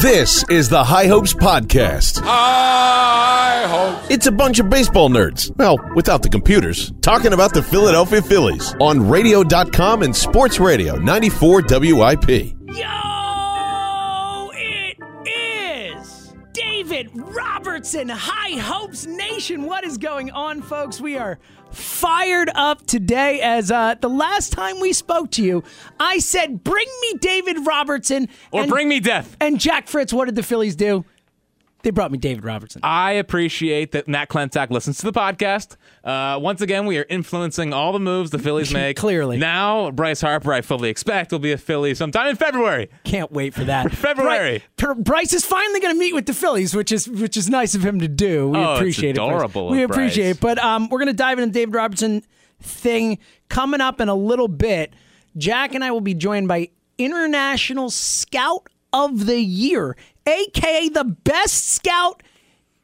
This is the High Hopes Podcast. High hopes. It's a bunch of baseball nerds, well, without the computers, talking about the Philadelphia Phillies on radio.com and sports radio 94 WIP. Yo, Robertson, High Hopes Nation. What is going on, folks? We are fired up today as uh, the last time we spoke to you, I said, bring me David Robertson. Or and, bring me death. And Jack Fritz, what did the Phillies do? They brought me David Robertson. I appreciate that Matt Klentak listens to the podcast. Uh, once again, we are influencing all the moves the Phillies make. Clearly. Now, Bryce Harper, I fully expect, will be a Philly sometime in February. Can't wait for that. February. Bry- Bryce is finally going to meet with the Phillies, which is which is nice of him to do. We Oh, it's appreciate adorable it. Bryce. We Bryce. appreciate it. But um, we're going to dive into the David Robertson thing coming up in a little bit. Jack and I will be joined by International Scout of the Year, aka the best scout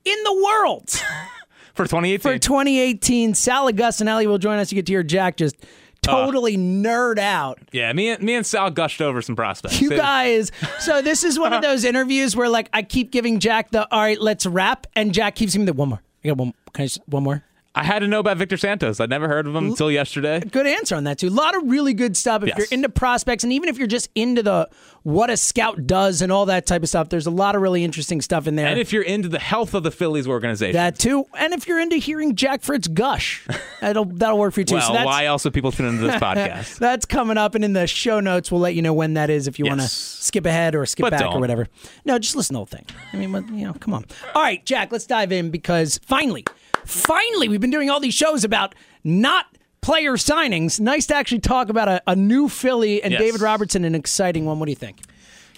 in the world For 2018. for 2018. Sal Agostinelli will join us. You get to hear Jack just uh, totally nerd out yeah, me and, me and Sal gushed over some prospects. you guys. So this is one of those interviews where like I keep giving Jack the all right, let's wrap, and Jack keeps giving me the one more. I got one. Can I just, one more? I had to know about Victor Santos. I'd never heard of him until yesterday. Good answer on that too. A lot of really good stuff. If Yes. you're into prospects, and even if you're just into the what a scout does and all that type of stuff, there's a lot of really interesting stuff in there. And if you're into the health of the Phillies organization. that too, and if you're into hearing Jack Fritz gush, that'll that'll work for you too. well, so that's, why else would people tune into this podcast? That's coming up, and in the show notes, we'll let you know when that is if you want to skip ahead or skip But back or don't. whatever. No, just listen to the whole thing. I mean, you know, come on. All right, Jack, let's dive in because finally, finally, we've been doing all these shows about not player signings. Nice to actually talk about a, a new Philly and Yes. David Robertson, an exciting one. What do you think?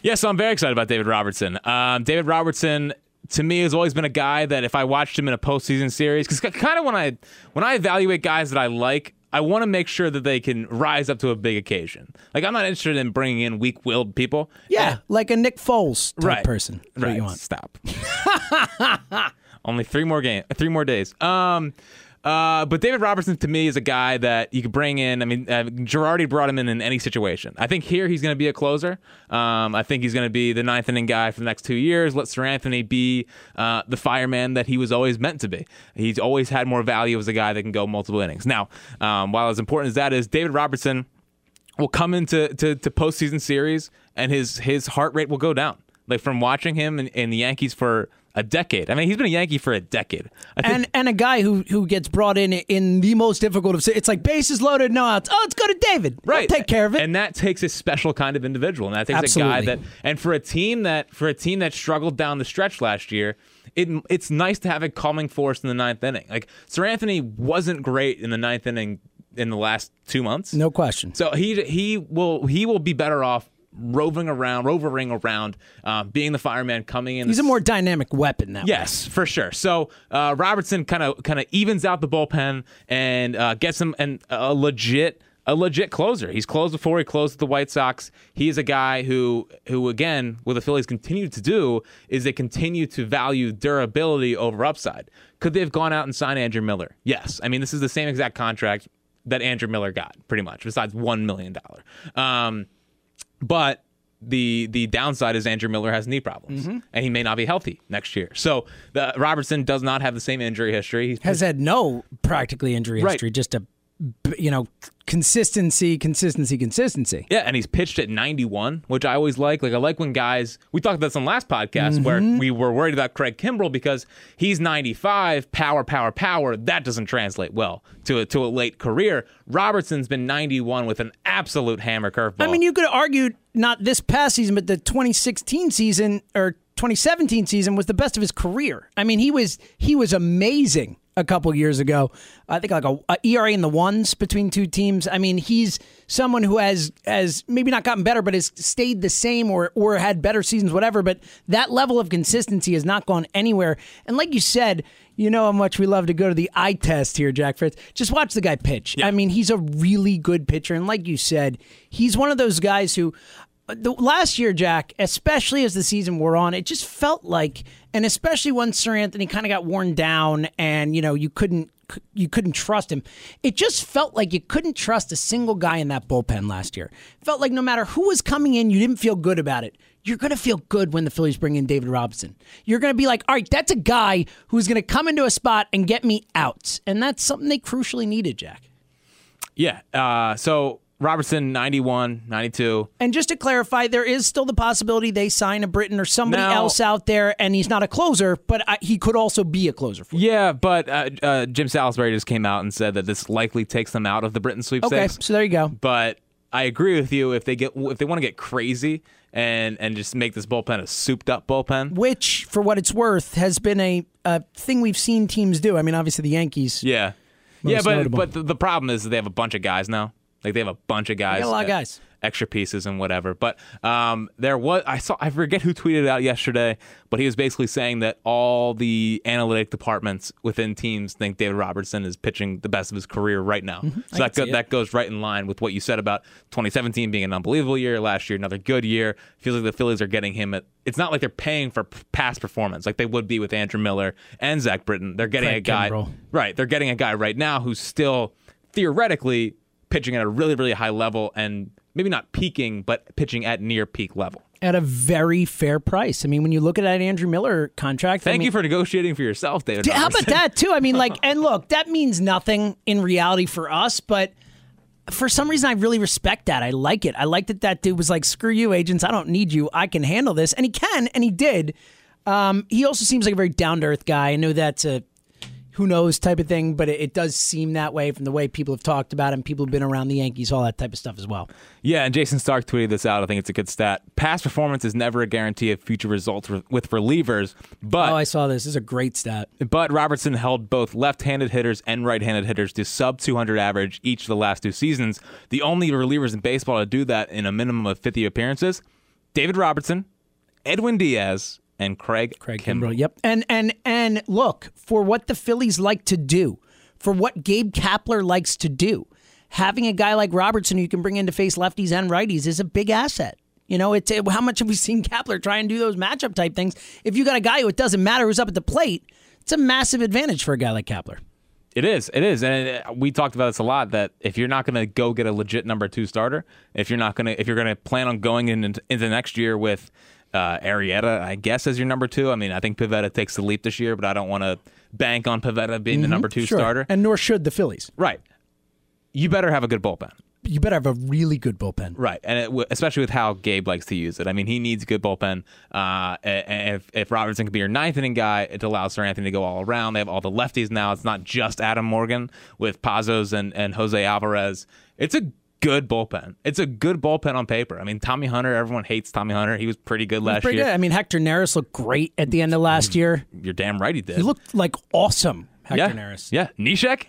Yeah, so I'm very excited about David Robertson. Um, David Robertson, to me, has always been a guy that if I watched him in a postseason series, because kind of when I when I evaluate guys that I like, I want to make sure that they can rise up to a big occasion. Like I'm not interested in bringing in weak-willed people. Yeah, like a Nick Foles type right person. That's Right. you want. Stop. Only three more game, three more days. Um, uh, but David Robertson to me is a guy that you could bring in. I mean, uh, Girardi brought him in in any situation. I think here he's going to be a closer. Um, I think he's going to be the ninth inning guy for the next two years. Let Seranthony be uh, the fireman that he was always meant to be. He's always had more value as a guy that can go multiple innings. Now, um, while as important as that is, David Robertson will come into to, to postseason series and his his heart rate will go down. Like from watching him in, in the Yankees for a decade. I mean, he's been a Yankee for a decade. I think And and a guy who who gets brought in in the most difficult of it's like bases loaded, no outs. Oh, let's go to David. He'll right take care of it. and that takes a special kind of individual and that takes Absolutely. a guy that and for a team that for a team that struggled down the stretch last year it, it's nice to have a calming force in the ninth inning like Seranthony wasn't great in the ninth inning in the last two months no question. so he he will he will be better off roving around rovering around um, being the fireman coming in He's a more dynamic weapon now. Yes, for sure. So uh, Robertson kind of kind of evens out the bullpen and uh, gets him an, a legit a legit closer. He's closed before. He closed with the White Sox. He is a guy who who again, what the Phillies continue to do is they continue to value durability over upside. Could they have gone out and signed Andrew Miller? Yes. I mean, this is the same exact contract that Andrew Miller got, pretty much, besides one million dollar. Um, but the the downside is Andrew Miller has knee problems Mm-hmm. and he may not be healthy next year. So the Robertson does not have the same injury history. He's Has had no practically injury Right. history, just a you know, consistency, consistency, consistency. Yeah, and he's pitched at 91, which I always like. Like I like when guys we talked about this on last podcast where mm-hmm. we were worried about Craig Kimbrel because he's 95, power, power, power. That doesn't translate well to a, to a late career. Robertson's been 91 with an absolute hammer curveball. I mean, you could argue not this past season, but the 2016 season or 2017 season was the best of his career. I mean, he was he was amazing a couple years ago. I think like a, a ERA in the ones between two teams. I mean, he's someone who has has maybe not gotten better, but has stayed the same or or had better seasons, whatever. But that level of consistency has not gone anywhere. And like you said. You know how much we love to go to the eye test here, Jack Fritz. Just watch the guy pitch. I mean, he's a really good pitcher. And like you said, he's one of those guys who the last year, Jack, especially as the season wore on, it just felt like, and especially when Seranthony kind of got worn down, and you know you couldn't you couldn't trust him. It just felt like you couldn't trust a single guy in that bullpen last year. Felt like no matter who was coming in, you didn't feel good about it. You're going to feel good when the Phillies bring in David Robinson. You're going to be like, all right, that's a guy who's going to come into a spot and get me out. And that's something they crucially needed, Jack. yeah. Uh, so Robertson 91, 92. And just to clarify, there is still the possibility they sign a Britton or somebody Now- else out there, and he's not a closer, but I, he could also be a closer for. you. Yeah, but uh, uh, Jim Salisbury just came out and said that this likely takes them out of the Britton Okay, sweepstakes. so there you go. But I agree with you if they get if they want to get crazy and and just make this bullpen a souped up bullpen. Which, for what it's worth, has been a, a thing we've seen teams do. I mean, obviously the Yankees. Yeah, yeah, but notable. but the, the problem is they have a bunch of guys now. Like they have a bunch of guys, a lot of guys. extra pieces and whatever. But um, there was I saw I forget who tweeted out yesterday, but he was basically saying that all the analytic departments within teams think David Robertson is pitching the best of his career right now. Mm-hmm. So that go, that goes right in line with what you said about 2017 being an unbelievable year, last year another good year. Feels like the Phillies are getting him at. It's not like they're paying for p- past performance like they would be with Andrew Miller and Zach Britton. They're getting Craig a guy. Right. They're getting a guy right now who's still theoretically pitching at a really, really high level and maybe not peaking, but pitching at near peak level. At a very fair price. I mean, when you look at that Andrew Miller contract, I Thank mean, you for negotiating for yourself, David. How about that too? I mean, like, and look, that means nothing in reality for us, but for some reason, I really respect that. I like it. I like that that dude was like, "Screw you, agents. I don't need you. I can handle this," and he can, and he did. Um, he also seems like a very down to earth guy. I know that's a who knows type of thing, but it, it does seem that way from the way people have talked about him. People have been around the Yankees, all that type of stuff as well. Yeah, and Jayson Stark tweeted this out. I think it's a good stat. Past performance is never a guarantee of future results with with relievers, but Oh, I saw this. This is a great stat. But Robertson held both left-handed hitters and right-handed hitters to sub 200 average each of the last two seasons. The only relievers in baseball to do that in a minimum of 50 appearances: David Robertson, Edwin Diaz, and Craig, Craig Kimbrel. Kimbrel. Yep. And and and look for what the Phillies like to do, for what Gabe Kapler likes to do. Having a guy like Robertson who you can bring in to face lefties and righties is a big asset. You know, it's how much have we seen Kapler try and do those matchup type things? If you got a guy who it doesn't matter who's up at the plate, it's a massive advantage for a guy like Kapler. It is. It is, and uh, we talked about this a lot. That if you're not going to go get a legit number two starter, if you're not going to, if you're going to plan on going in, into, into next year with uh, Arrieta, I guess as your number two. I mean, I think Pivetta takes the leap this year, but I don't want to bank on Pivetta being the number two Mm-hmm. Sure. starter. And nor should the Phillies. right. You better have a good bullpen. You better have a really good bullpen. Right, and it, especially with how Gabe likes to use it. I mean, he needs good bullpen. Uh, if, if Robertson can be your ninth inning guy, it allows Seranthony to go all around. They have all the lefties now. It's not just Adam Morgan with Pazos and, and Jose Alvarez. It's a good bullpen. It's a good bullpen on paper. I mean, Tommy Hunter, everyone hates Tommy Hunter. He was pretty good last Pretty year. good. I mean, Hector Neris looked great at the end of last year. You're damn right he did. He looked like awesome, Hector yeah. Neris. Yeah. Neshek?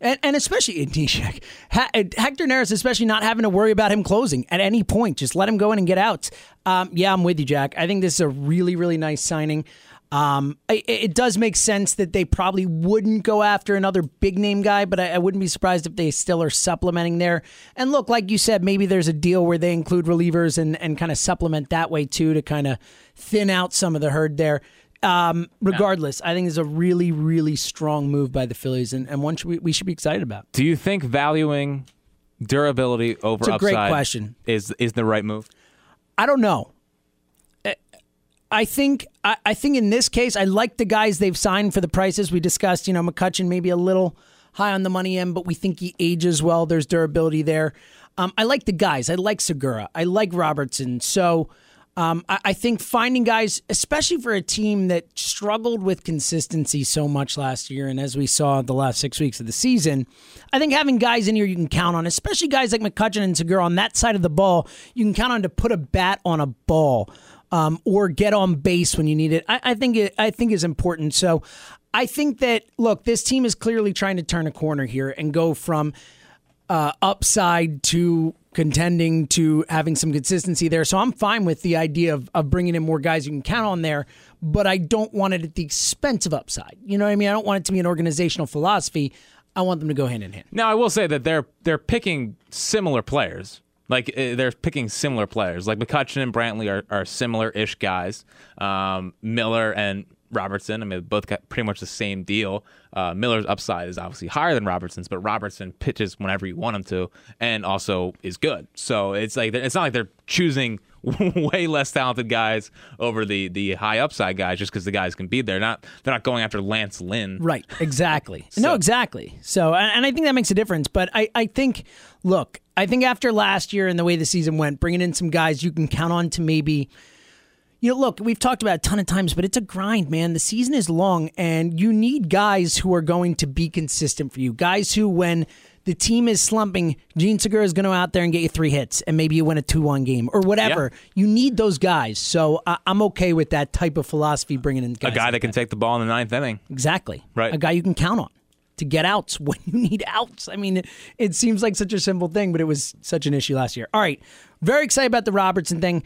And, and especially Neshek. Ha- Hector Neris, especially not having to worry about him closing at any point. Just let him go in and get out. Um, yeah, I'm with you, Jack. I think this is a really, really nice signing. Um, it, it does make sense that they probably wouldn't go after another big name guy, but I, I wouldn't be surprised if they still are supplementing there. And look, like you said, maybe there's a deal where they include relievers and, and kind of supplement that way too to kind of thin out some of the herd there. Um, regardless, I think it's a really, really strong move by the Phillies and, and one should we, we should be excited about. Do you think valuing durability over It's a great question. is is the right move? I don't know. I- think I, I think in this case, I like the guys they've signed for the prices we discussed. You know, McCutchen maybe a little high on the money end, but we think he ages well. There's durability there. Um, I like the guys. I like Segura. I like Robertson. So um, I, I, think finding guys, especially for a team that struggled with consistency so much last year, and as we saw the last six weeks of the season, I think having guys in here you can count on, especially guys like McCutchen and Segura on that side of the ball, you can count on to put a bat on a ball. Um, or get on base when you need it. I, I think it. I think is important. So, I think that look, this team is clearly trying to turn a corner here and go from uh, upside to contending to having some consistency there. So I'm fine with the idea of, of bringing in more guys you can count on there, but I don't want it at the expense of upside. You know what I mean? I don't want it to be an organizational philosophy. I want them to go hand in hand. Now I will say that they're they're picking similar players. Like uh, they're picking similar players. Like McCutchen and Brantley are, are similar-ish guys. Um, Miller and Robertson. I mean, both got pretty much the same deal. Uh, Miller's upside is obviously higher than Robertson's, but Robertson pitches whenever you want him to, and also is good. So it's like it's not like they're choosing way less talented guys over the the high upside guys just because the guys can be there. Not they're not going after Lance Lynn. Right. Exactly. so. No. Exactly. So and, and I think that makes a difference. But I I think look, I think after last year and the way the season went, bringing in some guys you can count on to maybe you know, look, we've talked about it a ton of times, but it's a grind, man. The season is long, and you need guys who are going to be consistent for you. Guys who, when the team is slumping, Jean Segura is going to go out there and get you three hits, and maybe you win a 2 1 game or whatever. Yeah. You need those guys. So I- am okay with that type of philosophy bringing in guys. A guy like that can that. take the ball in the ninth inning. Exactly. Right. A guy you can count on to get outs when you need outs. I mean, it, it seems like such a simple thing, but it was such an issue last year. All right. Very excited about the Robertson thing.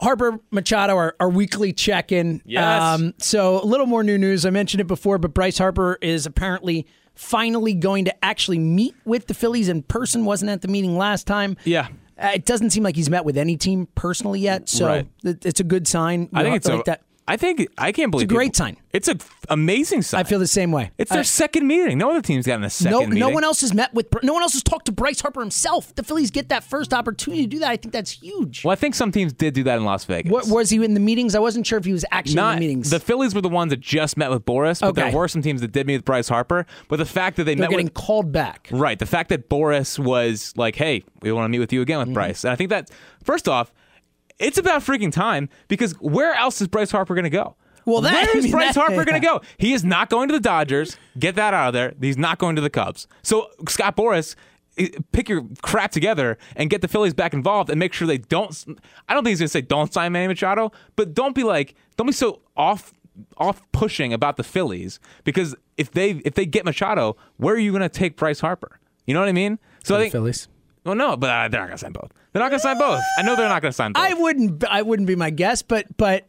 Harper Machado, our, our weekly check in. Yes. Um, so, a little more new news. I mentioned it before, but Bryce Harper is apparently finally going to actually meet with the Phillies in person. Wasn't at the meeting last time. Yeah. Uh, it doesn't seem like he's met with any team personally yet. So, right. it's a good sign. I think it's like a, that. I think I can't believe it's a great people, sign. It's an amazing sign. I feel the same way. It's their second meeting. No other team's gotten a second no, meeting. No one else has met with. No one else has talked to Bryce Harper himself. The Phillies get that first opportunity to do that. I think that's huge. Well, I think some teams did do that in Las Vegas. What, was he in the meetings? I wasn't sure if he was actually Not, in the meetings. The Phillies were the ones that just met with Boras, but okay. there were some teams that did meet with Bryce Harper. But the fact that they They're met getting with, called back, right? The fact that Boras was like, "Hey, we want to meet with you again with mm-hmm. Bryce," and I think that first off, it's about freaking time because where else is Bryce Harper going to go? Well, that, where is I mean, Bryce that, Harper going to go? He is not going to the Dodgers. Get that out of there. He's not going to the Cubs. So Scott Boras, pick your crap together and get the Phillies back involved and make sure they don't. I don't think he's going to say don't sign Manny Machado, but don't be like don't be so off off pushing about the Phillies because if they if they get Machado, where are you going to take Bryce Harper? You know what I mean? So I think Phillies. Well, no, but uh, they're not going to sign both. They're not going to sign both. I know they're not going to sign both. I wouldn't. I wouldn't be my guess, but but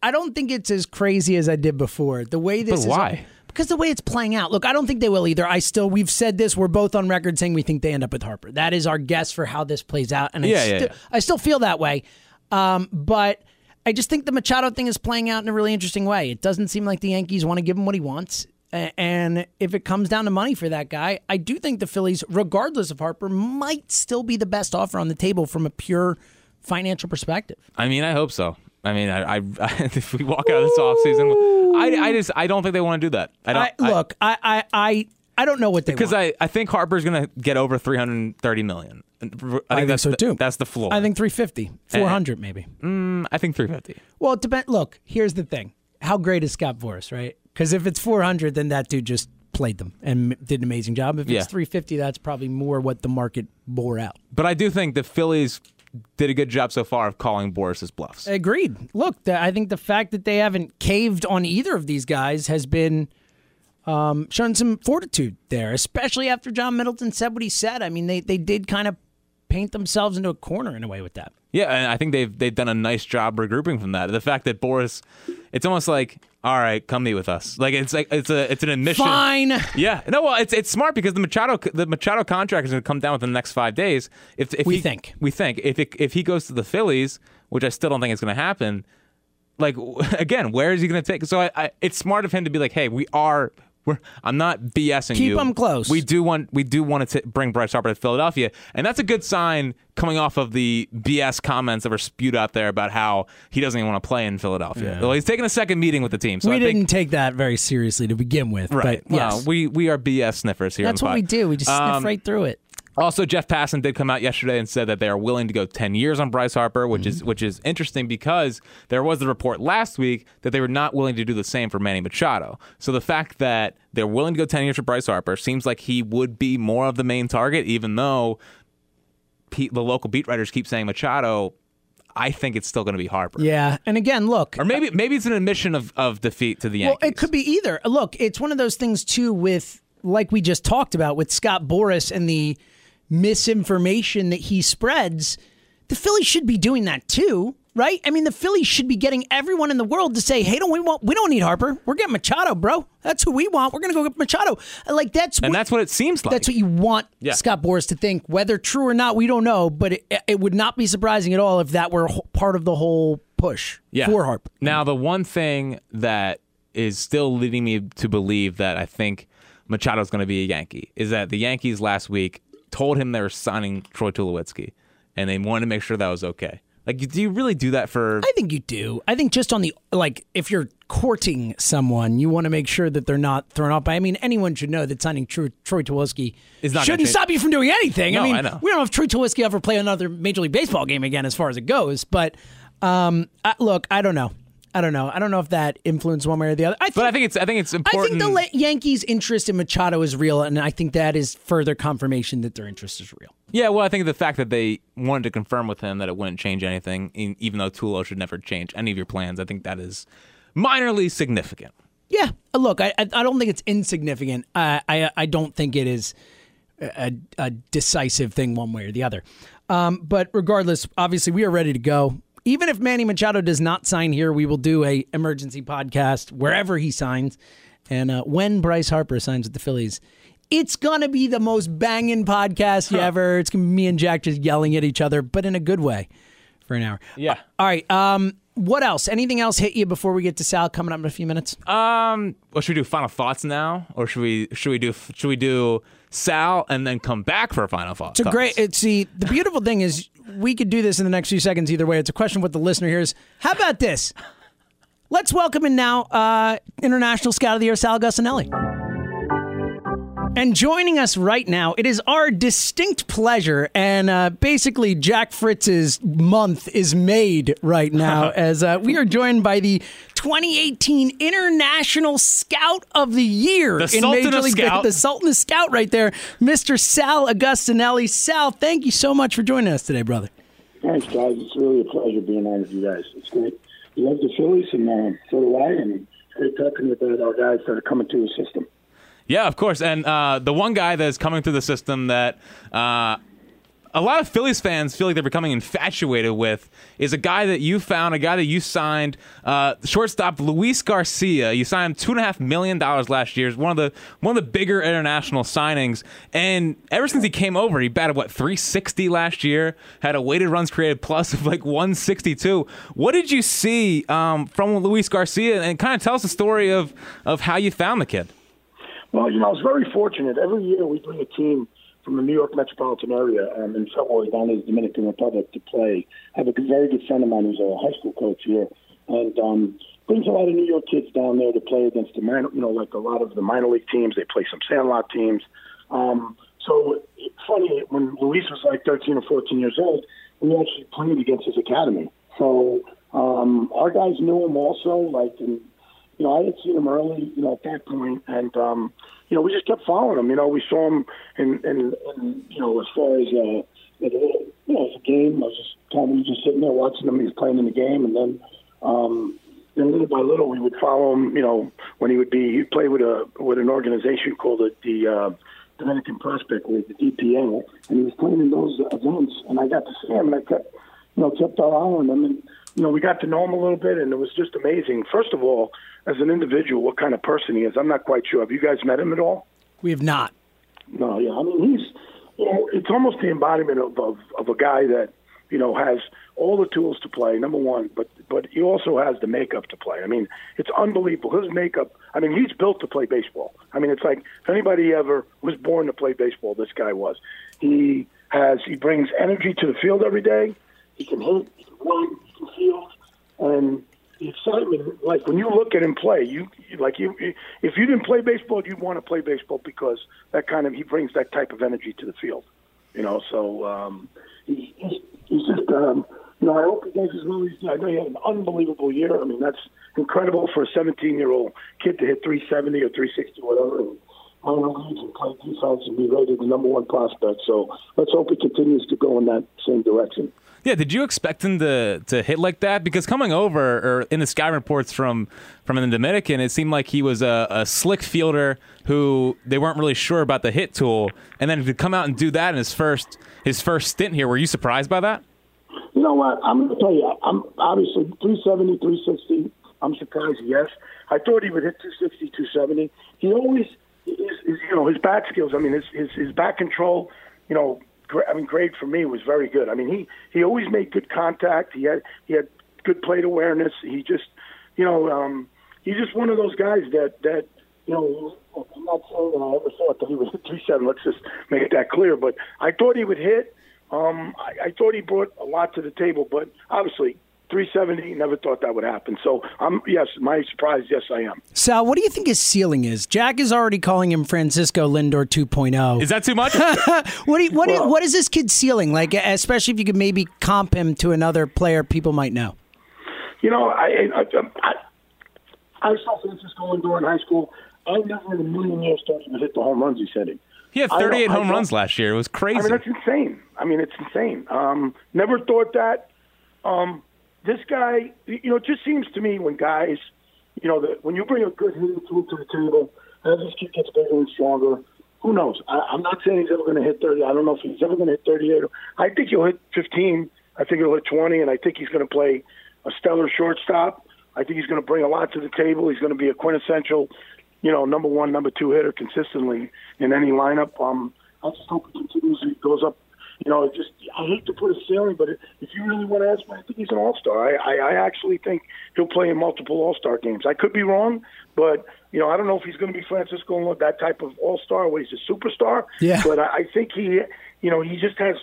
I don't think it's as crazy as I did before. The way this but is why? because the way it's playing out. Look, I don't think they will either. I still we've said this. We're both on record saying we think they end up with Harper. That is our guess for how this plays out, and yeah, I, yeah, sti- yeah. I still feel that way. Um, but I just think the Machado thing is playing out in a really interesting way. It doesn't seem like the Yankees want to give him what he wants. And if it comes down to money for that guy, I do think the Phillies, regardless of Harper, might still be the best offer on the table from a pure financial perspective. I mean, I hope so. I mean, I, I, if we walk out of this offseason, I, I just I don't think they want to do that. I don't. I, look, I, I, I, I don't know what they because want. I, I think Harper's going to get over 330 million. I think, I think that's so the, too. That's the floor. I think 350, 400 maybe. Mm, I think 350. Well, it depends. Look, here's the thing: how great is Scott Boras, right? Because if it's 400, then that dude just played them and did an amazing job. If Yeah. it's 350, that's probably more what the market bore out. But I do think the Phillies did a good job so far of calling Boras's bluffs. Agreed. Look, the, I think the fact that they haven't caved on either of these guys has been um, shown some fortitude there, especially after John Middleton said what he said. I mean, they they did kind of paint themselves into a corner in a way with that. Yeah, and I think they've they've done a nice job regrouping from that. The fact that Boras, it's almost like, all right, come meet with us. Like it's like it's a it's an admission. Fine. Yeah, no, well, it's it's smart because the Machado the Machado contract is going to come down within the next five days. If, if We he- think. we think if it, if he goes to the Phillies, which I still don't think is going to happen. Like again, where is he going to take? So I, I, it's smart of him to be like, hey, we are we're I'm not BSing you. Keep you. 'em close. We do want we do want to t- bring Bryce Harper to Philadelphia, and that's a good sign coming off of the BS comments that were spewed out there about how he doesn't even want to play in Philadelphia. Well, he's taking a second meeting with the team, so we I didn't think. take that very seriously to begin with. Right. But yes, Well, we we are BS sniffers here. that's what the we do. We just sniff Um, right through it. Also, Jeff Passan did come out yesterday and said that they are willing to go 10 years on Bryce Harper, which is mm-hmm. which is interesting because there was the report last week that they were not willing to do the same for Manny Machado. So the fact that they're willing to go 10 years for Bryce Harper seems like he would be more of the main target, even though the local beat writers keep saying Machado. I think it's still going to be Harper. Yeah, and again, look, Or maybe uh, maybe it's an admission of, of defeat to the end. Well, it could be either. Look, it's one of those things too with like we just talked about with Scott Boras and the misinformation that he spreads. The Phillies should be doing that too, right? I mean, the Phillies should be getting everyone in the world to say, "Hey, don't we want? We don't need Harper. We're getting Machado, bro. That's who we want. We're gonna go get Machado." Like that's and what, that's what it seems like. that's what you want Yeah. Scott Boras to think. Whether true or not, we don't know. But it, it would not be surprising at all if that were part of the whole push yeah. for Harper. Now, the one thing that is still leading me to believe that I think Machado's going to be a Yankee is that the Yankees last week told him they were signing Troy Tulowitzki, and they wanted to make sure that was okay. Like, do you really do that for? I think you do. I think just on the like, if you're courting someone, you want to make sure that they're not thrown off by. I mean, anyone should know that signing Troy, Troy Tulowitzki Is not shouldn't stop you from doing anything. No, I mean, I know. we don't know if Troy Tulowitzki ever play another Major League Baseball game again, as far as it goes. But um, I, look, I don't know. I don't know. I don't know if that influenced one way or the other. I think, but I think it's I think it's important. I think the La- Yankees' interest in Machado is real, and I think that is further confirmation that their interest is real. yeah, well, I think the fact that they wanted to confirm with him that it wouldn't change anything, even though Tulo should never change any of your plans, I think that is minorly significant. Yeah, uh, look, I I I don't think it's insignificant. I I, I don't think it is a, a decisive thing one way or the other. Um, but regardless, obviously we are ready to go. Even if Manny Machado does not sign here, we will do a emergency podcast wherever he signs. And uh, when Bryce Harper signs with the Phillies, it's gonna be the most banging podcast you ever. It's gonna be me and Jack just yelling at each other, but in a good way, for an hour. Yeah. All right. Um, what else? Anything else hit you before we get to Sal coming up in a few minutes? Um, well, should we do final thoughts now, or should we should we do should we do Sal and then come back for a final thoughts? It's a great. It's see the beautiful thing is we could do this in the next few seconds either way. It's a question what the listener hears. How about this? Let's welcome in now uh, International Scout of the Year Sal Agostinelli. And joining us right now, it is our distinct pleasure, and uh, basically Jack Fritz's month is made right now as uh, we are joined by the 2018 International Scout of the Year The Sultan of Scout. the Sultan of Scout right there, Mr. Sal Agostinelli. Sal, thank you so much for joining us today, brother. Thanks, guys. It's really a pleasure being on with you guys. It's great. You love the Phillies, and uh, so do I. And it's great talking with uh, our guys that are coming to the system. Yeah, of course. And uh, the one guy that's coming through the system that uh, a lot of Phillies fans feel like they're becoming infatuated with is a guy that you found, a guy that you signed, uh, shortstop Luis Garcia. You signed him two and a half million dollars last year. It's one of the one of the bigger international signings. And ever since he came over, he batted what 360 last year. Had a weighted runs created plus of like 162. What did you see um, from Luis Garcia? And kind of tell us the story of of how you found the kid. Well, you know, I was very fortunate. Every year we bring a team from the New York metropolitan area um, in February down to the Dominican Republic to play. I have a very good friend of mine who's a high school coach here, and um, brings a lot of New York kids down there to play against the minor, you know, like a lot of the minor league teams. They play some sandlot teams. Um, so funny when Luis was like 13 or 14 years old, we actually played against his academy. So um, our guys knew him also, like, and you know, I had seen him early, you know, at that point, and um, you know, we just kept following him. You know, we saw him, in, in, in you know, as far as uh, like a little, you know, as a game, I was just kind of just sitting there watching him. He was playing in the game, and then, um, then little by little, we would follow him. You know, when he would be, he'd play with a with an organization called the, the uh, Dominican Prospect League, the DPL, and he was playing in those events, and I got to see him, and I kept, you know, kept on him, and you know, we got to know him a little bit, and it was just amazing. First of all, as an individual, what kind of person he is, I'm not quite sure. Have you guys met him at all? We have not. No, yeah. I mean, he's, you know, it's almost the embodiment of, of, of a guy that, you know, has all the tools to play. Number one, but but he also has the makeup to play. I mean, it's unbelievable. His makeup. I mean, he's built to play baseball. I mean, it's like if anybody ever was born to play baseball, this guy was. He has he brings energy to the field every day. He can hit, he can run, and the excitement. Like when you look at him play, you like you if you didn't play baseball, you'd want to play baseball because that kind of he brings that type of energy to the field. You know, so um, he, he's, he's just. Um, you know, I hope he does as well. He's, I know he had an unbelievable year. I mean, that's incredible for a 17-year-old kid to hit 370 or 360, whatever. And, minor leagues and play defense and be rated the number one prospect. So let's hope he continues to go in that same direction. Yeah, did you expect him to to hit like that? Because coming over, or in the sky reports from from the Dominican, it seemed like he was a, a slick fielder who they weren't really sure about the hit tool, and then to come out and do that in his first his first stint here, were you surprised by that? You know what? I'm going to tell you. I'm obviously 370, 360. I'm surprised. Yes, I thought he would hit 260, 270. He always his, you know his bat skills. I mean, his his, his bat control. You know, I mean, great for me was very good. I mean, he he always made good contact. He had he had good plate awareness. He just, you know, um, he's just one of those guys that that you know. I'm not saying that I ever thought that he was hit three seven. Let's just make that clear. But I thought he would hit. Um, I, I thought he brought a lot to the table, but obviously 370. Never thought that would happen. So I'm yes, my surprise. Yes, I am. Sal, what do you think his ceiling is? Jack is already calling him Francisco Lindor 2.0. Is that too much? what do you, what, Well- what is this kid's ceiling like? Especially if you could maybe comp him to another player people might know. You know, I I, I, I saw Francisco Lindor in high school. I never in a million years thought he would hit the home runs he's hitting. he had 38 home runs last year. It was crazy. I mean, that's insane. I mean, it's insane. Um, never thought that. Um, this guy, you know, it just seems to me when guys, you know, that when you bring a good hitting tool to the table, as this kid gets bigger and stronger, who knows? I, I'm not saying he's ever going to hit 30. I don't know if he's ever going to hit 38. I think he'll hit 15. I think he'll hit 20, and I think he's going to play a stellar shortstop. I think he's going to bring a lot to the table. He's going to be a quintessential, you know, number one, number two hitter consistently in any lineup. Um, I just hope he continues. He goes up. You know, it just I hate to put a ceiling, but if you really want to ask me, I think he's an all star. I, I, I actually think he'll play in multiple all star games. I could be wrong, but you know, I don't know if he's going to be Francisco Lindor, that type of all star where he's a superstar. Yeah. But I, I think he, you know, he just has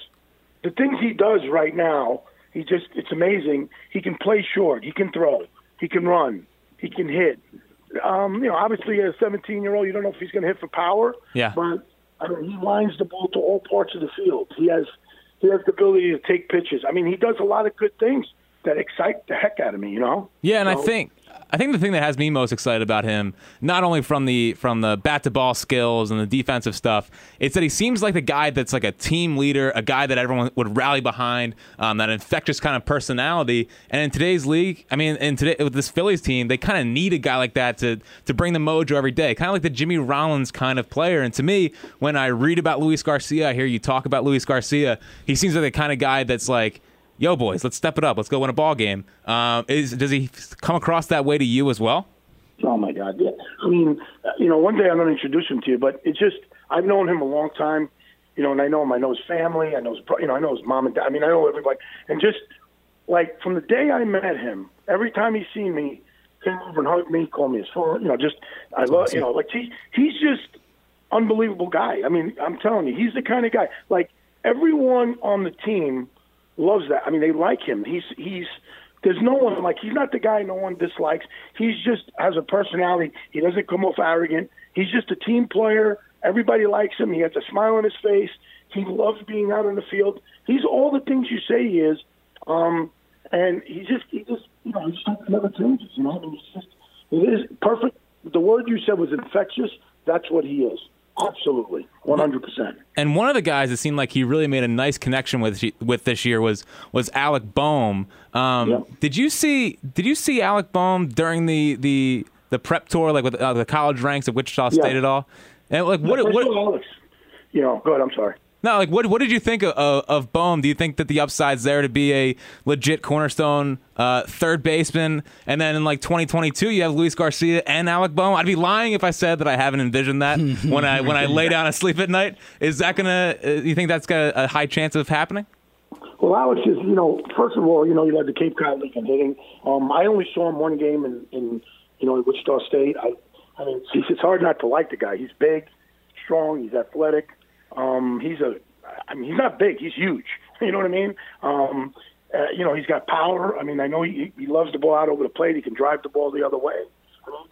the things he does right now. He just it's amazing. He can play short. He can throw. He can run. He can hit. Um, you know, obviously, as a 17 year old, you don't know if he's going to hit for power. Yeah. But I mean, he lines the ball to all parts of the field. He has he has the ability to take pitches. I mean, he does a lot of good things that excite the heck out of me. You know. Yeah, and I think I think the thing that has me most excited about him, not only from the from the bat to ball skills and the defensive stuff, it's that he seems like the guy that's like a team leader, a guy that everyone would rally behind, um, that infectious kind of personality. And in today's league, I mean, in today with this Phillies team, they kind of need a guy like that to to bring the mojo every day, kind of like the Jimmy Rollins kind of player. And to me, when I read about Luis Garcia, I hear you talk about Luis Garcia. He seems like the kind of guy that's like yo boys let's step it up let's go win a ball game um, is does he come across that way to you as well Oh my God! Yeah, I mean, uh, you know, one day I'm going to introduce him to you, but it's just I've known him a long time, you know, and I know him. I know his family. I know his, you know, I know his mom and dad. I mean, I know everybody, and just like from the day I met him, every time he's seen me, came over and hugged me, called me his phone, you know, just I love, you know, like he he's just unbelievable guy. I mean, I'm telling you, he's the kind of guy. Like everyone on the team loves that. I mean, they like him. He's he's there's no one like he's not the guy no one dislikes. He's just has a personality. He doesn't come off arrogant. He's just a team player. Everybody likes him. He has a smile on his face. He loves being out on the field. He's all the things you say he is. Um, and he just he just you know he just never changes. You know, I mean, he's just it is perfect. The word you said was infectious. That's what he is. Absolutely, one hundred percent. and one of the guys that seemed like he really made a nice connection with with this year was was Alec Bohm. Um, Yeah. Did you see Did you see Alec Bohm during the the the prep tour, like with uh, the college ranks at Wichita Yeah. State at all? And like what what of all, Alex, you know, go ahead. I'm sorry. No like what what did you think of, of, of Bohm? Do you think that the upside's there to be a legit cornerstone uh, third baseman? And then in like 2022, you have Luis Garcia and Alec Bohm. I'd be lying if I said that I haven't envisioned that when I when I lay down and sleep at night. Is that gonna? Uh, you think that's got a high chance of happening? Well, Well, Alex is, you know, first of all, you know, you led the Cape Cod League in hitting. Um, I only saw him one game in, in you know, in Wichita State. I, I mean, it's, it's hard not to like the guy. He's big, strong, he's athletic. Um, he's a, I mean, he's not big, he's huge. You know what I mean? Um, uh, you know, he's got power. I mean, I know he, he loves the ball out over the plate. He can drive the ball the other way.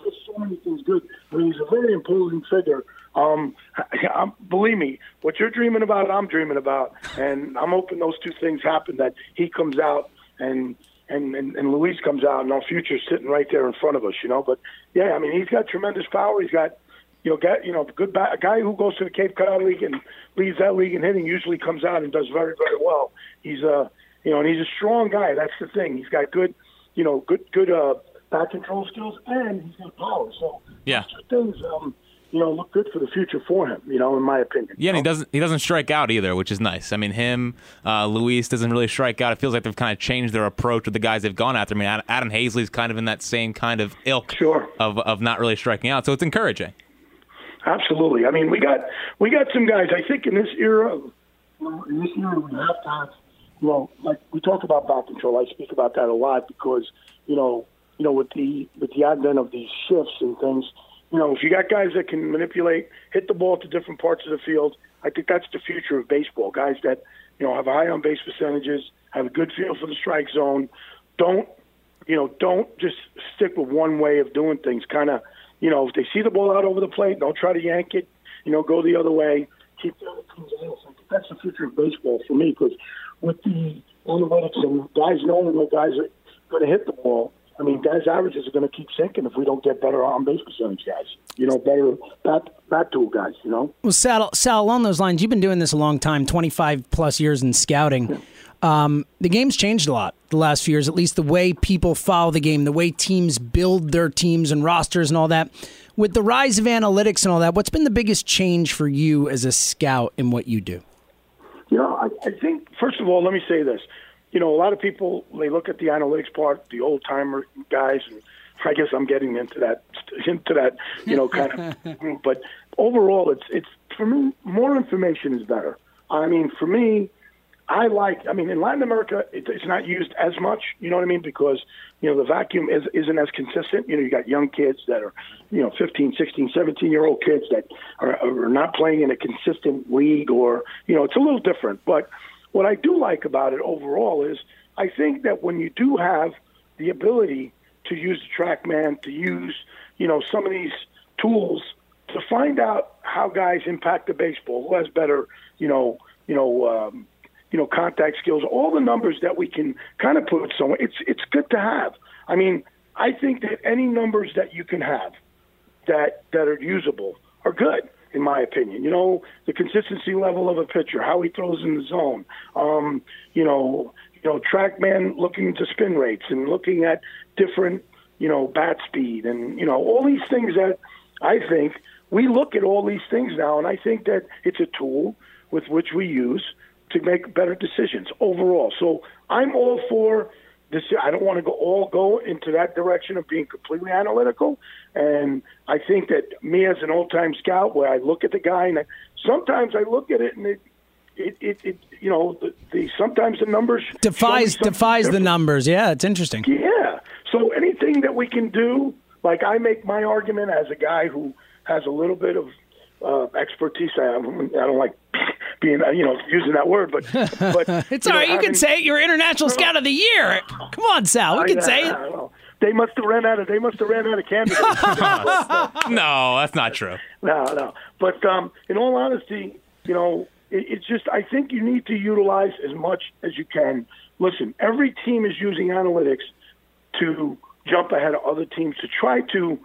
There's so many things good. I mean, he's a very imposing figure. Um, I'm, believe me, what you're dreaming about, I'm dreaming about, and I'm hoping those two things happen. That he comes out and and and, and Luis comes out, and our future's sitting right there in front of us. You know, but yeah, I mean, he's got tremendous power. He's got you know, get, you know, good ba- a guy who goes to the Cape Cod League and leads that league in hitting usually comes out and does very, very well. He's a, uh, you know, and he's a strong guy. That's the thing. He's got good, you know, good, good uh, back control skills, and he's got power. So yeah, things, um, you know, look good for the future for him. You know, in my opinion. Yeah, and he doesn't he doesn't strike out either, which is nice. I mean, him, uh, Luis doesn't really strike out. It feels like they've kind of changed their approach with the guys they've gone after. I mean, Adam Haseley's kind of in that same kind of ilk sure. of of not really striking out. So it's encouraging. Absolutely. I mean, we got we got some guys. I think in this era, in this era, we have to have, you know, like we talk about back control. I speak about that a lot because, you know, you know, with the with the advent of these shifts and things, you know, if you got guys that can manipulate, hit the ball to different parts of the field, I think that's the future of baseball. Guys that, you know, have high on base percentages, have a good feel for the strike zone, don't, you know, don't just stick with one way of doing things. Kind of you know, if they see the ball out over the plate, don't try to yank it. You know, go the other way. Keep the other teams out. That's the future of baseball for me because with the analytics and guys knowing what guys are going to hit the ball, I mean, guys' averages are going to keep sinking if we don't get better on base percentage guys. You know, better bat bat tool guys. You know. Well, Sal, Sal, along those lines, you've been doing this a long time, twenty five plus years in scouting. Um, the game's changed a lot the last few years, at least the way people follow the game, the way teams build their teams and rosters and all that. With the rise of analytics and all that, what's been the biggest change for you as a scout in what you do? You know, I, I think, first of all, let me say this. You know, a lot of people, they look at the analytics part, the old timer guys, and I guess I'm getting into that, into that, you know, kind of group. But overall, it's, it's, for me, more information is better. I mean, for me, I like. I mean, in Latin America, it, it's not used as much. You know what I mean? Because you know the vacuum is, isn't as consistent. You know, you got young kids that are, you know, 15, 16, 17 year old kids that are, are not playing in a consistent league, or you know, it's a little different. But what I do like about it overall is I think that when you do have the ability to use the TrackMan, to use you know some of these tools to find out how guys impact the baseball, who has better, you know, you know. Um, you know, contact skills, all the numbers that we can kind of put somewhere. It's it's good to have. I mean, I think that any numbers that you can have that that are usable are good, in my opinion. You know, the consistency level of a pitcher, how he throws in the zone. Um, you know, you know, TrackMan looking to spin rates and looking at different, you know, bat speed and you know all these things that I think we look at all these things now, and I think that it's a tool with which we use to make better decisions overall. So I'm all for this. I don't want to go all go into that direction of being completely analytical. And I think that me as an old time scout, where I look at the guy and I, sometimes I look at it and it. It, it, it you know the, the sometimes the numbers defies defies different. the numbers yeah it's interesting yeah so anything that we can do like I make my argument as a guy who has a little bit of uh, expertise. I, I don't like being, uh, you know, using that word, but but it's all know, right. You can say it. You're International Scout of the Year. Come on, Sal. We can say it. They must have ran out of. They must have ran out of candidates. no, that's not true. No, no. But um, in all honesty, you know, it, it's just I think you need to utilize as much as you can. Listen, every team is using analytics to jump ahead of other teams to try to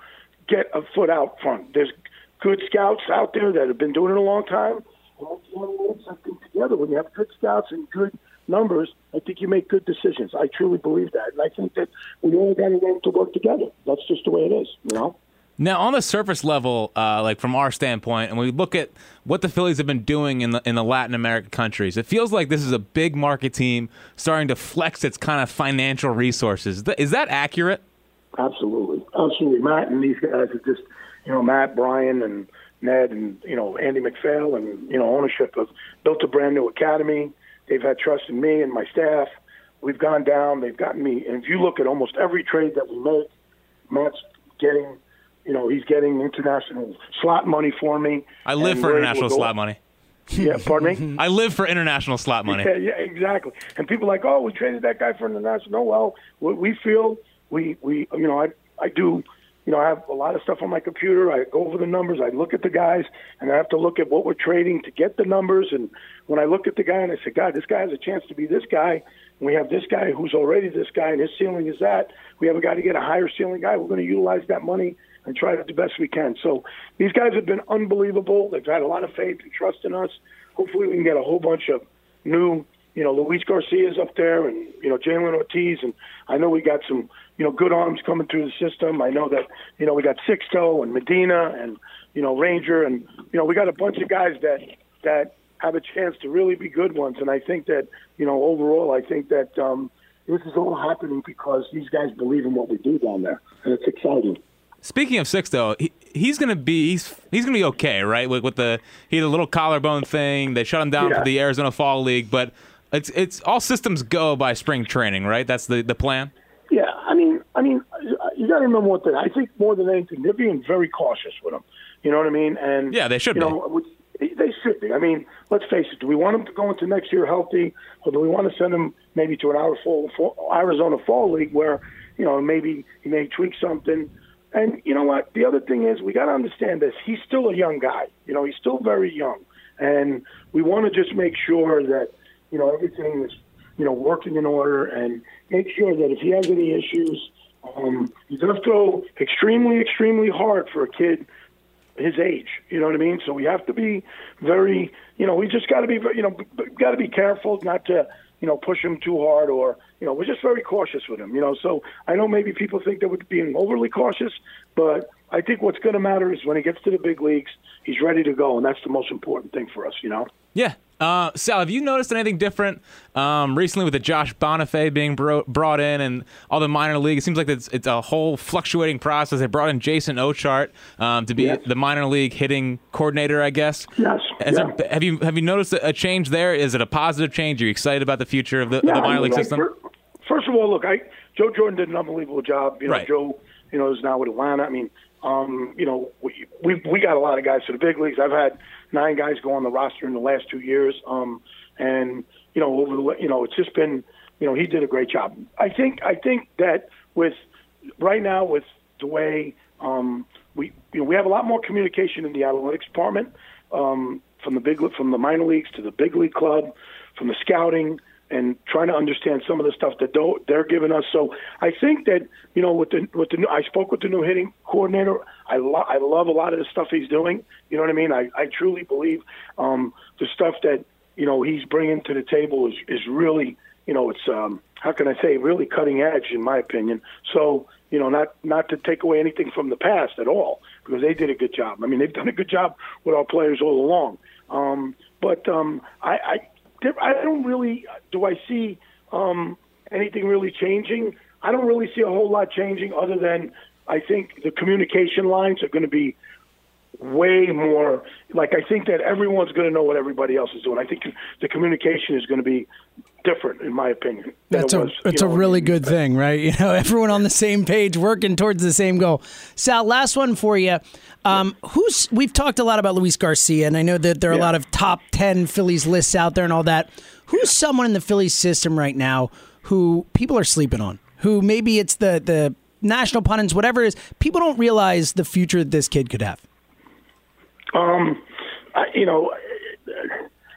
get a foot out front. There's good scouts out there that have been doing it a long time. I think together, when you have good scouts and good numbers, I think you make good decisions. I truly believe that, and I think that we all got to learn to work together. That's just the way it is, you know. Now, on the surface level, uh, like from our standpoint, and we look at what the Phillies have been doing in the in the Latin American countries, it feels like this is a big market team starting to flex its kind of financial resources. Is that accurate? Absolutely, absolutely. Matt and these guys are just you know, Matt, Brian, and Ned, and you know, Andy MacPhail, and you know, ownership have built a brand new academy. they've had trust in me and my staff. We've gone down. They've gotten me. And if you look at almost every trade that we make, Matt's getting, you know, he's getting international slot money for me. I live for international slot money. Yeah, pardon me. I live for international slot money. Yeah, yeah, exactly. And people are like, oh, we traded that guy for international. No, well, we, we feel we we you know I I do you know I have a lot of stuff on my computer. I go over the numbers. I look at the guys, and I have to look at what we're trading to get the numbers. And when I look at the guy and I say, God, this guy has a chance to be this guy. And we have this guy who's already this guy, and his ceiling is that. We have a guy to get a higher ceiling guy. We're going to utilize that money and try to do the best we can. So these guys have been unbelievable. They've had a lot of faith and trust in us. Hopefully, we can get a whole bunch of new, you know, Luis Garcia's up there, and you know, Jhailyn Ortiz, and I know we got some, you know, good arms coming through the system. I know that, you know, we got Sixto and Medina, and you know, Ranger, and you know, we got a bunch of guys that that have a chance to really be good ones. And I think that, you know, overall, I think that um, this is all happening because these guys believe in what we do down there, and it's exciting. Speaking of six, though, he, he's gonna be he's he's gonna be okay, right? With, with the he had a little collarbone thing. They shut him down Yeah. for the Arizona Fall League, but it's it's all systems go by spring training, right? That's the the plan. I mean, I mean, uh, you got to remember one thing. I think more than anything, they're being very cautious with him. You know what I mean? And Yeah, they should you be. Know, they should be. I mean, let's face it. Do we want them to go into next year healthy, or do we want to send them maybe to an Arizona Fall, Fall, Arizona Fall League where you know maybe he may tweak something? And you know what? The other thing is we got to understand this. He's still a young guy. You know, he's still very young, and we want to just make sure that you know everything is you know working in order, and make sure that if he has any issues, um, he does go extremely, extremely hard for a kid his age. You know what I mean? So we have to be very, you know, we just got to be, you know, got to be careful not to, you know, push him too hard or, you know, we're just very cautious with him. You know, so I know maybe people think that we're being overly cautious, but I think what's going to matter is when he gets to the big leagues, he's ready to go, and that's the most important thing for us. You know. Yeah. Uh, Sal, have you noticed anything different um, recently with the Josh Bonifay being bro- brought in and all the minor league? It seems like it's, it's a whole fluctuating process. They brought in Jason Ochart um, to be Yes. the minor league hitting coordinator, I guess. Yes. Yeah. there- have you have you noticed a change there? Is it a positive change? Are you excited about the future of the, of Yeah, the I minor mean, league like, system? First of all, look, I Joe Jordan did an unbelievable job. You know, Right. Joe, you know, is now with Atlanta. I mean, um, you know, we, we we got a lot of guys to the big leagues. I've had nine guys go on the roster in the last two years, um, and you know, over the you know, it's just been, you know, he did a great job. I think I think that with right now with the way um, we you know we have a lot more communication in the analytics department um, from the big from the minor leagues to the big league club, from the scouting and trying to understand some of the stuff that they're giving us. So I think that you know with the with the new, I spoke with the new hitting coordinator. I lo- I love a lot of the stuff he's doing. You know what I mean? I I truly believe um, the stuff that you know he's bringing to the table is is really you know it's um, how can I say really cutting edge in my opinion. So you know not not to take away anything from the past at all because they did a good job. I mean they've done a good job with our players all along. Um, but um, I, I I don't really do I see um, anything really changing. I don't really see a whole lot changing other than I think the communication lines are going to be way more like I think that everyone's going to know what everybody else is doing. I think the communication is going to be different, in my opinion. That's a was, that's you a know, really good thing, right? You know, everyone on the same page, working towards the same goal. Sal, last one for you. Um, who's we've talked a lot about Luis Garcia, and I know that there are a lot of top ten Phillies lists out there and all that. Who's someone in the Phillies system right now who people are sleeping on? Who maybe it's the the national pundits, whatever it is. People don't realize the future that this kid could have. Um, I, you know,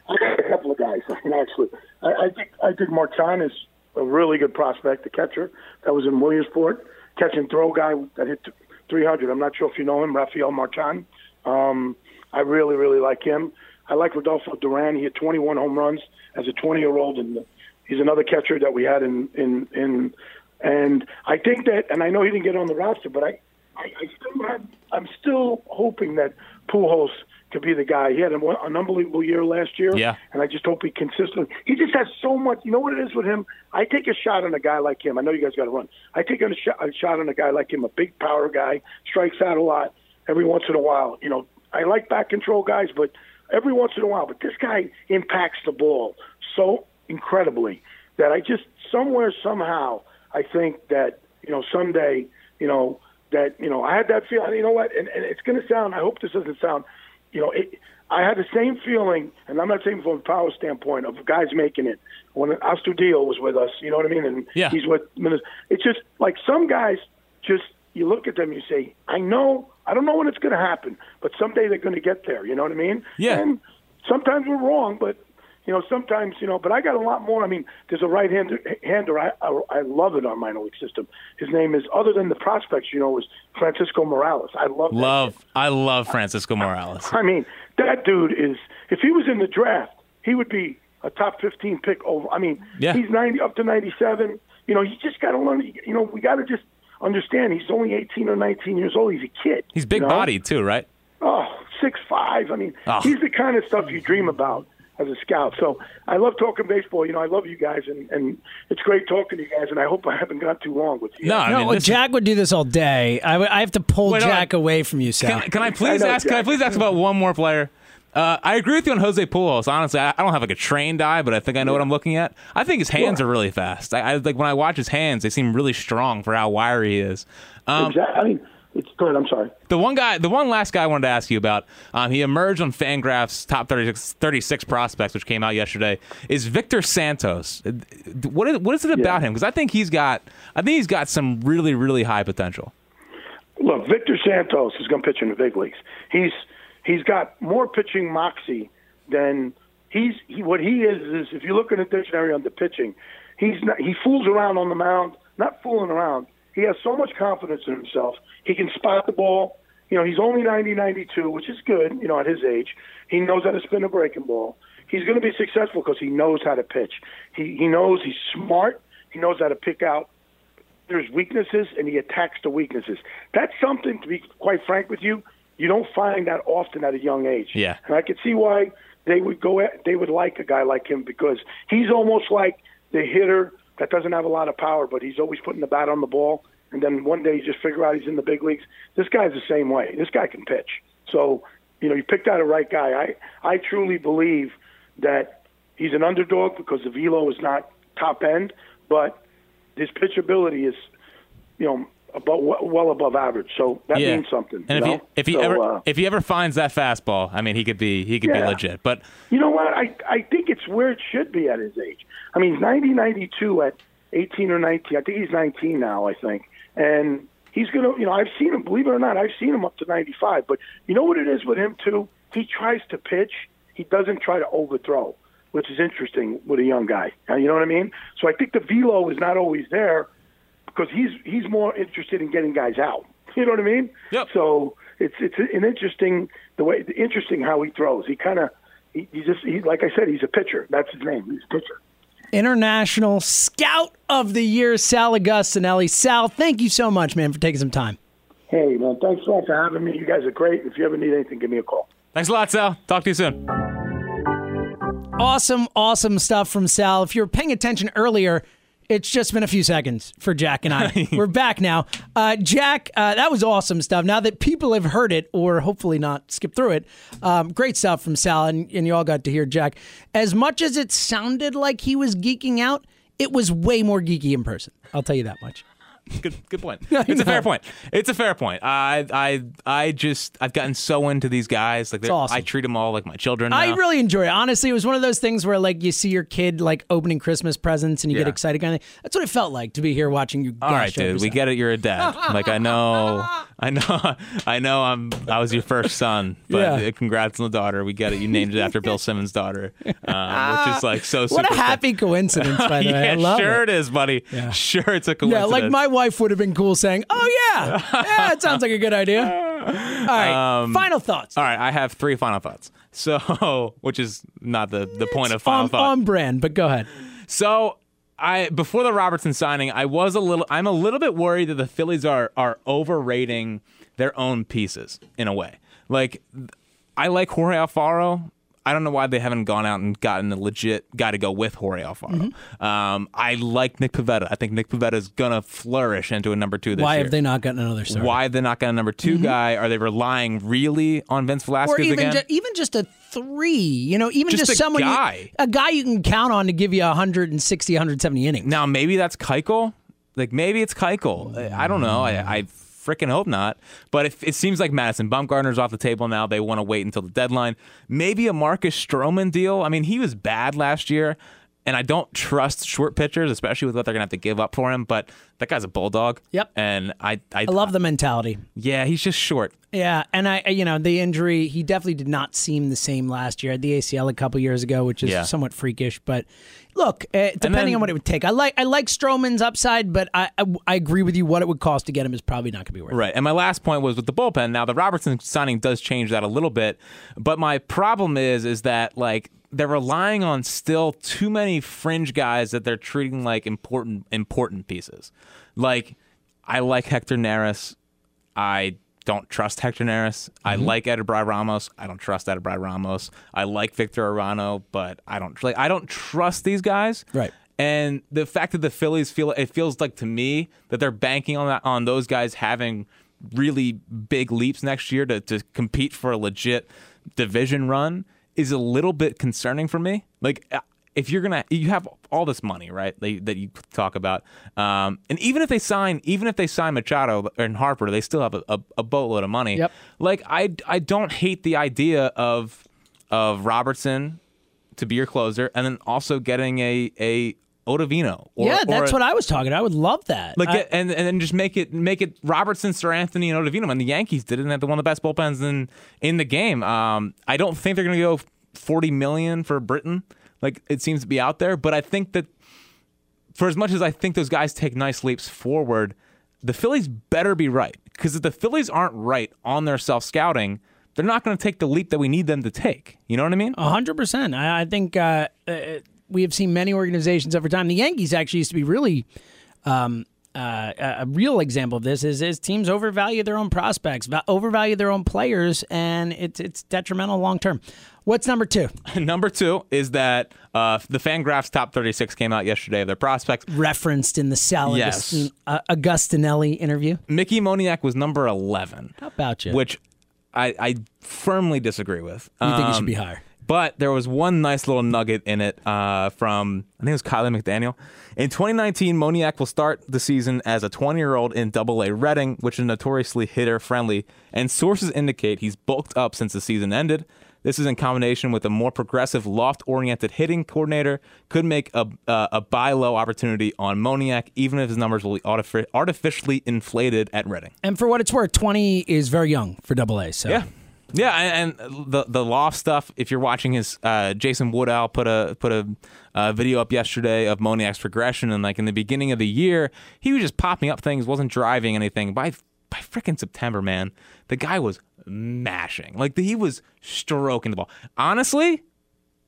I got a couple of guys. I mean, actually, I, I think I think Marchand is a really good prospect, the catcher that was in Williamsport, catch and throw guy that hit 300. I'm not sure if you know him, Rafael Marchand. Um, I really, really like him. I like Rodolfo Duran. He hit 21 home runs as a 20 year old, and he's another catcher that we had in in in. And I think that, and I know he didn't get on the roster, but I, I, I still have, I'm still hoping that Pujols could be the guy. He had an, an unbelievable year last year, Yeah. and I just hope he consistently. He just has so much. You know what it is with him? I take a shot on a guy like him. I know you guys got to run. I take a shot, a shot on a guy like him, a big power guy, strikes out a lot every once in a while. You know, I like back control guys, but every once in a while. But this guy impacts the ball so incredibly that I just somewhere somehow I think that you know someday you know that you know I had that feeling. You know what? And, and it's going to sound. I hope this doesn't sound. You know, it, I had the same feeling, and I'm not saying from a power standpoint of guys making it when Astudillo was with us. You know what I mean? And Yeah. he's with. It's just like some guys. Just you look at them, you say, I know. I don't know when it's going to happen, but someday they're going to get there. You know what I mean? Yeah. And sometimes we're wrong, but you know, sometimes you know. But I got a lot more. I mean, there's a right hander. Hander. I, I I love it on minor league system. His name is other than the prospects. You know, is Francisco Morales. I love that Love, I love Francisco Morales. I mean, that dude is. If he was in the draft, he would be a top 15 pick over. I mean, Yeah. he's 90 up to 97. You know, you just got to learn. You know, we got to just understand. He's only 18 or 19 years old. He's a kid. He's big you know? bodied too, right? Oh, six five. I mean, Oh. he's the kind of stuff you dream about as a scout. So I love talking baseball. You know, I love you guys, and, and it's great talking to you guys. And I hope I haven't got too long with you. No, I No, mean, well, this- Jack would do this all day. I, have to pull Wait, hold Jack on. away from you, Sal. Can, can I please I know, ask? Can I please ask about one more player? Uh, I agree with you on Jose Pujols. Honestly, I, I don't have like a trained eye, but I think I know what I'm looking at. I think his hands are really fast. I, I like when I watch his hands; they seem really strong for how wiry he is. Um, exactly. I mean, it's good. I'm sorry. the one guy, the one last guy I wanted to ask you about, um, he emerged on Fangraphs top 36, 36 prospects, which came out yesterday. Is Victor Santos? Uh, What is what is it about him? Because I think he's got, I think he's got some really really high potential. Look, Victor Santos is going to pitch in the big leagues. He's he's got more pitching moxie than he's he, what he is is if you look in the dictionary on the pitching, he's not, he fools around on the mound, not fooling around. He has so much confidence in himself. He can spot the ball. You know, he's only 90, 92, which is good. You know, at his age, he knows how to spin a breaking ball. He's going to be successful because he knows how to pitch. He he knows he's smart. He knows how to pick out there's weaknesses and he attacks the weaknesses. That's something to be quite frank with you, you don't find that often at a young age. Yeah. And I could see why they would go at, they would like a guy like him because he's almost like the hitter that doesn't have a lot of power, but he's always putting the bat on the ball. And then one day you just figure out he's in the big leagues. This guy's the same way. This guy can pitch. So, you know, you picked out a right guy. I, I truly believe that he's an underdog because the velo is not top end, but his pitchability is, you know, above, well above average. So that yeah. means something. And if know? he if he So, ever uh, if he ever finds that fastball, I mean, he could be he could be legit. But You know what? I I think it's where it should be at his age. I mean, he's 90, 92 at 18 or 19. I think he's 19 now, I think. And he's going to, you know, I've seen him, believe it or not, I've seen him up to 95. But you know what it is with him, too? He tries to pitch, he doesn't try to overthrow, which is interesting with a young guy. You know what I mean? So I think the velo is not always there because he's he's more interested in getting guys out. You know what I mean? Yep. So it's it's an interesting the way interesting how he throws. He kind of he, he just he like I said he's a pitcher. That's his name. He's a pitcher. International Scout of the Year, Sal Agostinelli. Sal, thank you so much, man, for taking some time. Hey man, thanks a lot for having me. You guys are great. If you ever need anything, give me a call. thanks a lot, Sal. Talk to you soon. Awesome, awesome stuff from Sal. If you were paying attention earlier, it's just been a few seconds for Jack and I. We're back now. Uh, Jack, uh, that was awesome stuff. Now that people have heard it, or hopefully not skip through it, um, great stuff from Sal, and, and you all got to hear Jack. As much as it sounded like he was geeking out, it was way more geeky in person. I'll tell you that much. Good, good point. It's a fair point. It's a fair point. I, I, I just, I've gotten so into these guys. Like, awesome. I treat them all like my children. I really enjoy it. Honestly, it was one of those things where like you see your kid like opening Christmas presents and you get excited kind of thing. That's what it felt like to be here watching you. All right, dude. We get it. You're a dad. Like I know, I know, I know. I'm. I was your first son, but Yeah. uh, congrats on the daughter. We get it. You named it after Bill Simmons' daughter, um, which is like so. What a happy coincidence, by the way. yeah, I love sure it. it is, buddy. Sure, it's a coincidence. Yeah, like my wife would have been cool saying, "Oh yeah, yeah, it sounds like a good idea." All right, Um, final thoughts. All right, I have three final thoughts. So, which is not the the point of final on, thought. on brand, but go ahead. So I before the Robertson signing, I was a little I'm a little bit worried that the Phillies are are overrating their own pieces in a way. Like I like Jorge Alfaro. I don't know why they haven't gone out and gotten a legit guy to go with Jorge Alfaro. Mm-hmm. Um, I like Nick Pivetta. I think Nick Pivetta is gonna flourish into a number two this Why year. Why have they not gotten another starter? Why have they not got a number 2 guy? Are they relying really on Vince Velasquez or even again? ju- even just a three, you know, even Just just, a someone you- guy. a guy you can count on to give you 160, 170 innings. Now maybe that's Keuchel. Like maybe it's Keuchel. I- I don't know. I, I freaking hope not. But if, it seems like Madison Bumgarner's off the table now. They want to wait until the deadline. Maybe a Marcus Stroman deal. I mean, he was bad last year. And I don't trust short pitchers, especially with what they're gonna have to give up for him. But that guy's a bulldog. Yep. And I, I, I love the mentality. Yeah, he's just short. Yeah, and I, you know, the injury, he definitely did not seem the same last year. Had the ACL a couple years ago, which is Yeah. somewhat freakish. But look, uh, depending then- on what it would take, I like I like Stroman's upside, but I, I I agree with you. What it would cost to get him is probably not going to be worth. it. Right. And my last point was with the bullpen. Now the Robertson signing does change that a little bit, but my problem is is that like they're relying on still too many fringe guys that they're treating like important important pieces. Like I like Hector Neris. I don't trust Hector Neris. I mm-hmm. like Edubray Ramos. I don't trust Edubray Ramos. I like Victor Arano, but I don't like I don't trust these guys. Right. And the fact that the Phillies feel it feels like to me that they're banking on that on those guys having really big leaps next year to, to compete for a legit division run is a little bit concerning for me. Like if you're gonna you have all this money right that you, that you talk about, um, and even if they sign even if they sign Machado and Harper, they still have a, a, a boatload of money. Yep. Like I I don't hate the idea of of Robertson to be your closer, and then also getting a a Ottavino. Or, yeah, or that's a- what I was talking. About. I would love that. like, I- and and then just make it make it Robertson, Seranthony, and Ottavino. And the Yankees did it, and they had one of the best bullpens in in the game. Um, I don't think they're going to go forty million for Britton. Like it seems to be out there, but I think that for as much as I think those guys take nice leaps forward, the Phillies better be right because if the Phillies aren't right on their self scouting, they're not going to take the leap that we need them to take. You know what I mean? Hundred percent. I think uh, uh, we have seen many organizations over time. The Yankees actually used to be really um, uh, a a real example of this. Is is teams overvalue their own prospects, overvalue their own players, and it's it's detrimental long term. What's number two? Number two is that uh, the Fangraphs top 36 came out yesterday of their prospects. Referenced in the Sal Yes. Uh, Agostinelli interview. Mickey Moniak was number 11. How about you? Which I, I firmly disagree with. you think he should Um, be higher? But there was one nice little nugget in it uh, from, I think it was Kiley McDaniel. In 2019, Moniak will start the season as a 20 year old in Double A Reading, which is notoriously hitter friendly, and sources indicate he's bulked up since the season ended. This is in combination with a more progressive, loft oriented hitting coordinator, could make a, uh, a buy low opportunity on Moniak, even if his numbers will be artifi- artificially inflated at Reading. And for what it's worth, twenty is very young for Double A. So Yeah. Yeah, and, and the the loft stuff. If you're watching his, uh, Jason Woodall put a put a uh, video up yesterday of Moniak's progression, and like in the beginning of the year, he was just popping up things, wasn't driving anything. By by freaking September, man, the guy was mashing. Like he was stroking the ball. Honestly,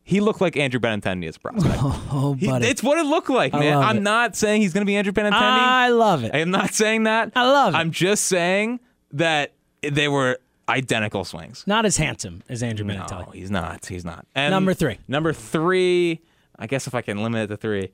he looked like Andrew Benintendi as a prospect. oh, He- buddy, it's what it looked like, man. I'm it. not saying he's going to be Andrew Benintendi. I love it. I am not saying that. I love it. I'm just saying that they were identical swings. Not as handsome as Andrew Benintendi. No, he's not. He's not. And Number three. Number three. I guess if I can limit it to three.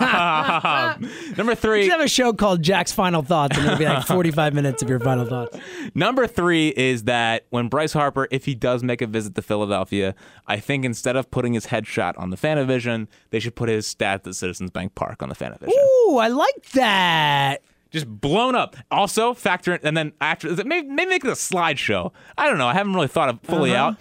Um, number three. should have a show called Jack's Final Thoughts, and it'll be like 45 minutes of your final thoughts. Number three is that when Bryce Harper, if he does make a visit to Philadelphia, I think instead of putting his headshot on the PhanaVision, they should put his stats at Citizens Bank Park on the PhanaVision. Ooh, I like that. just blown up. Also, factor in, and then after, maybe, maybe make it a slideshow. I don't know. I haven't really thought of fully Uh-huh. out.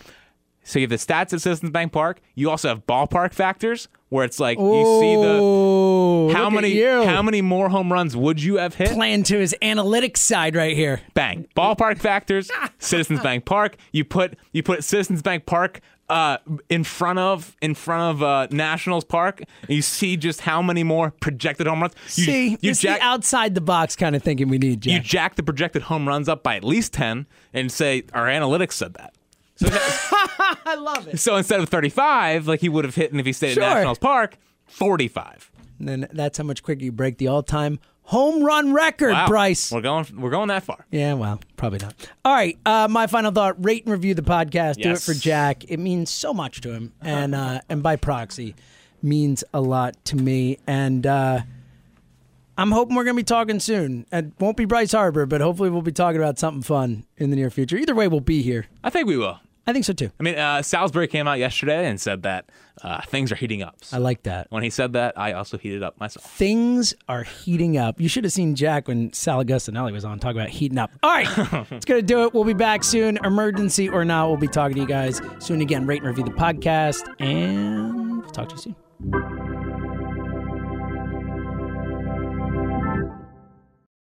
So you have the stats at Citizens Bank Park. You also have ballpark factors, where it's like you see the how many how many more home runs would you have hit? playing to his analytics side right here. Bang. Ballpark factors. Citizens Bank Park. You put you put Citizens Bank Park uh, in front of in front of uh, Nationals Park. You see just how many more projected home runs. You, See, you it's jack, the outside the box kind of thinking we need, you Jack. jack the projected home runs up by at least 10 and say our analytics said that. I love it. So instead of 35, like he would have hit and if he stayed Sure. at Nationals Park, 45. And then that's how much quicker you break the all-time home run record, Wow. Bryce. We're going. We're going that far. Yeah, well, probably not. All right, uh, my final thought: rate and review the podcast. Do it for Jack. It means so much to him, and uh, and by proxy, means a lot to me. And uh, I'm hoping we're gonna be talking soon. It won't be Bryce Harper, but hopefully we'll be talking about something fun in the near future. Either way, we'll be here. I think we will. I think so too. I mean, uh, Salisbury came out yesterday and said that uh, things are heating up. I like that. when he said that, I also heated up myself. Things are heating up. You should have seen Jack when Sal Agostinelli was on talking about heating up. All right, it's going to do it. We'll be back soon. Emergency or not, we'll be talking to you guys soon again. Rate and review the podcast, and we'll talk to you soon.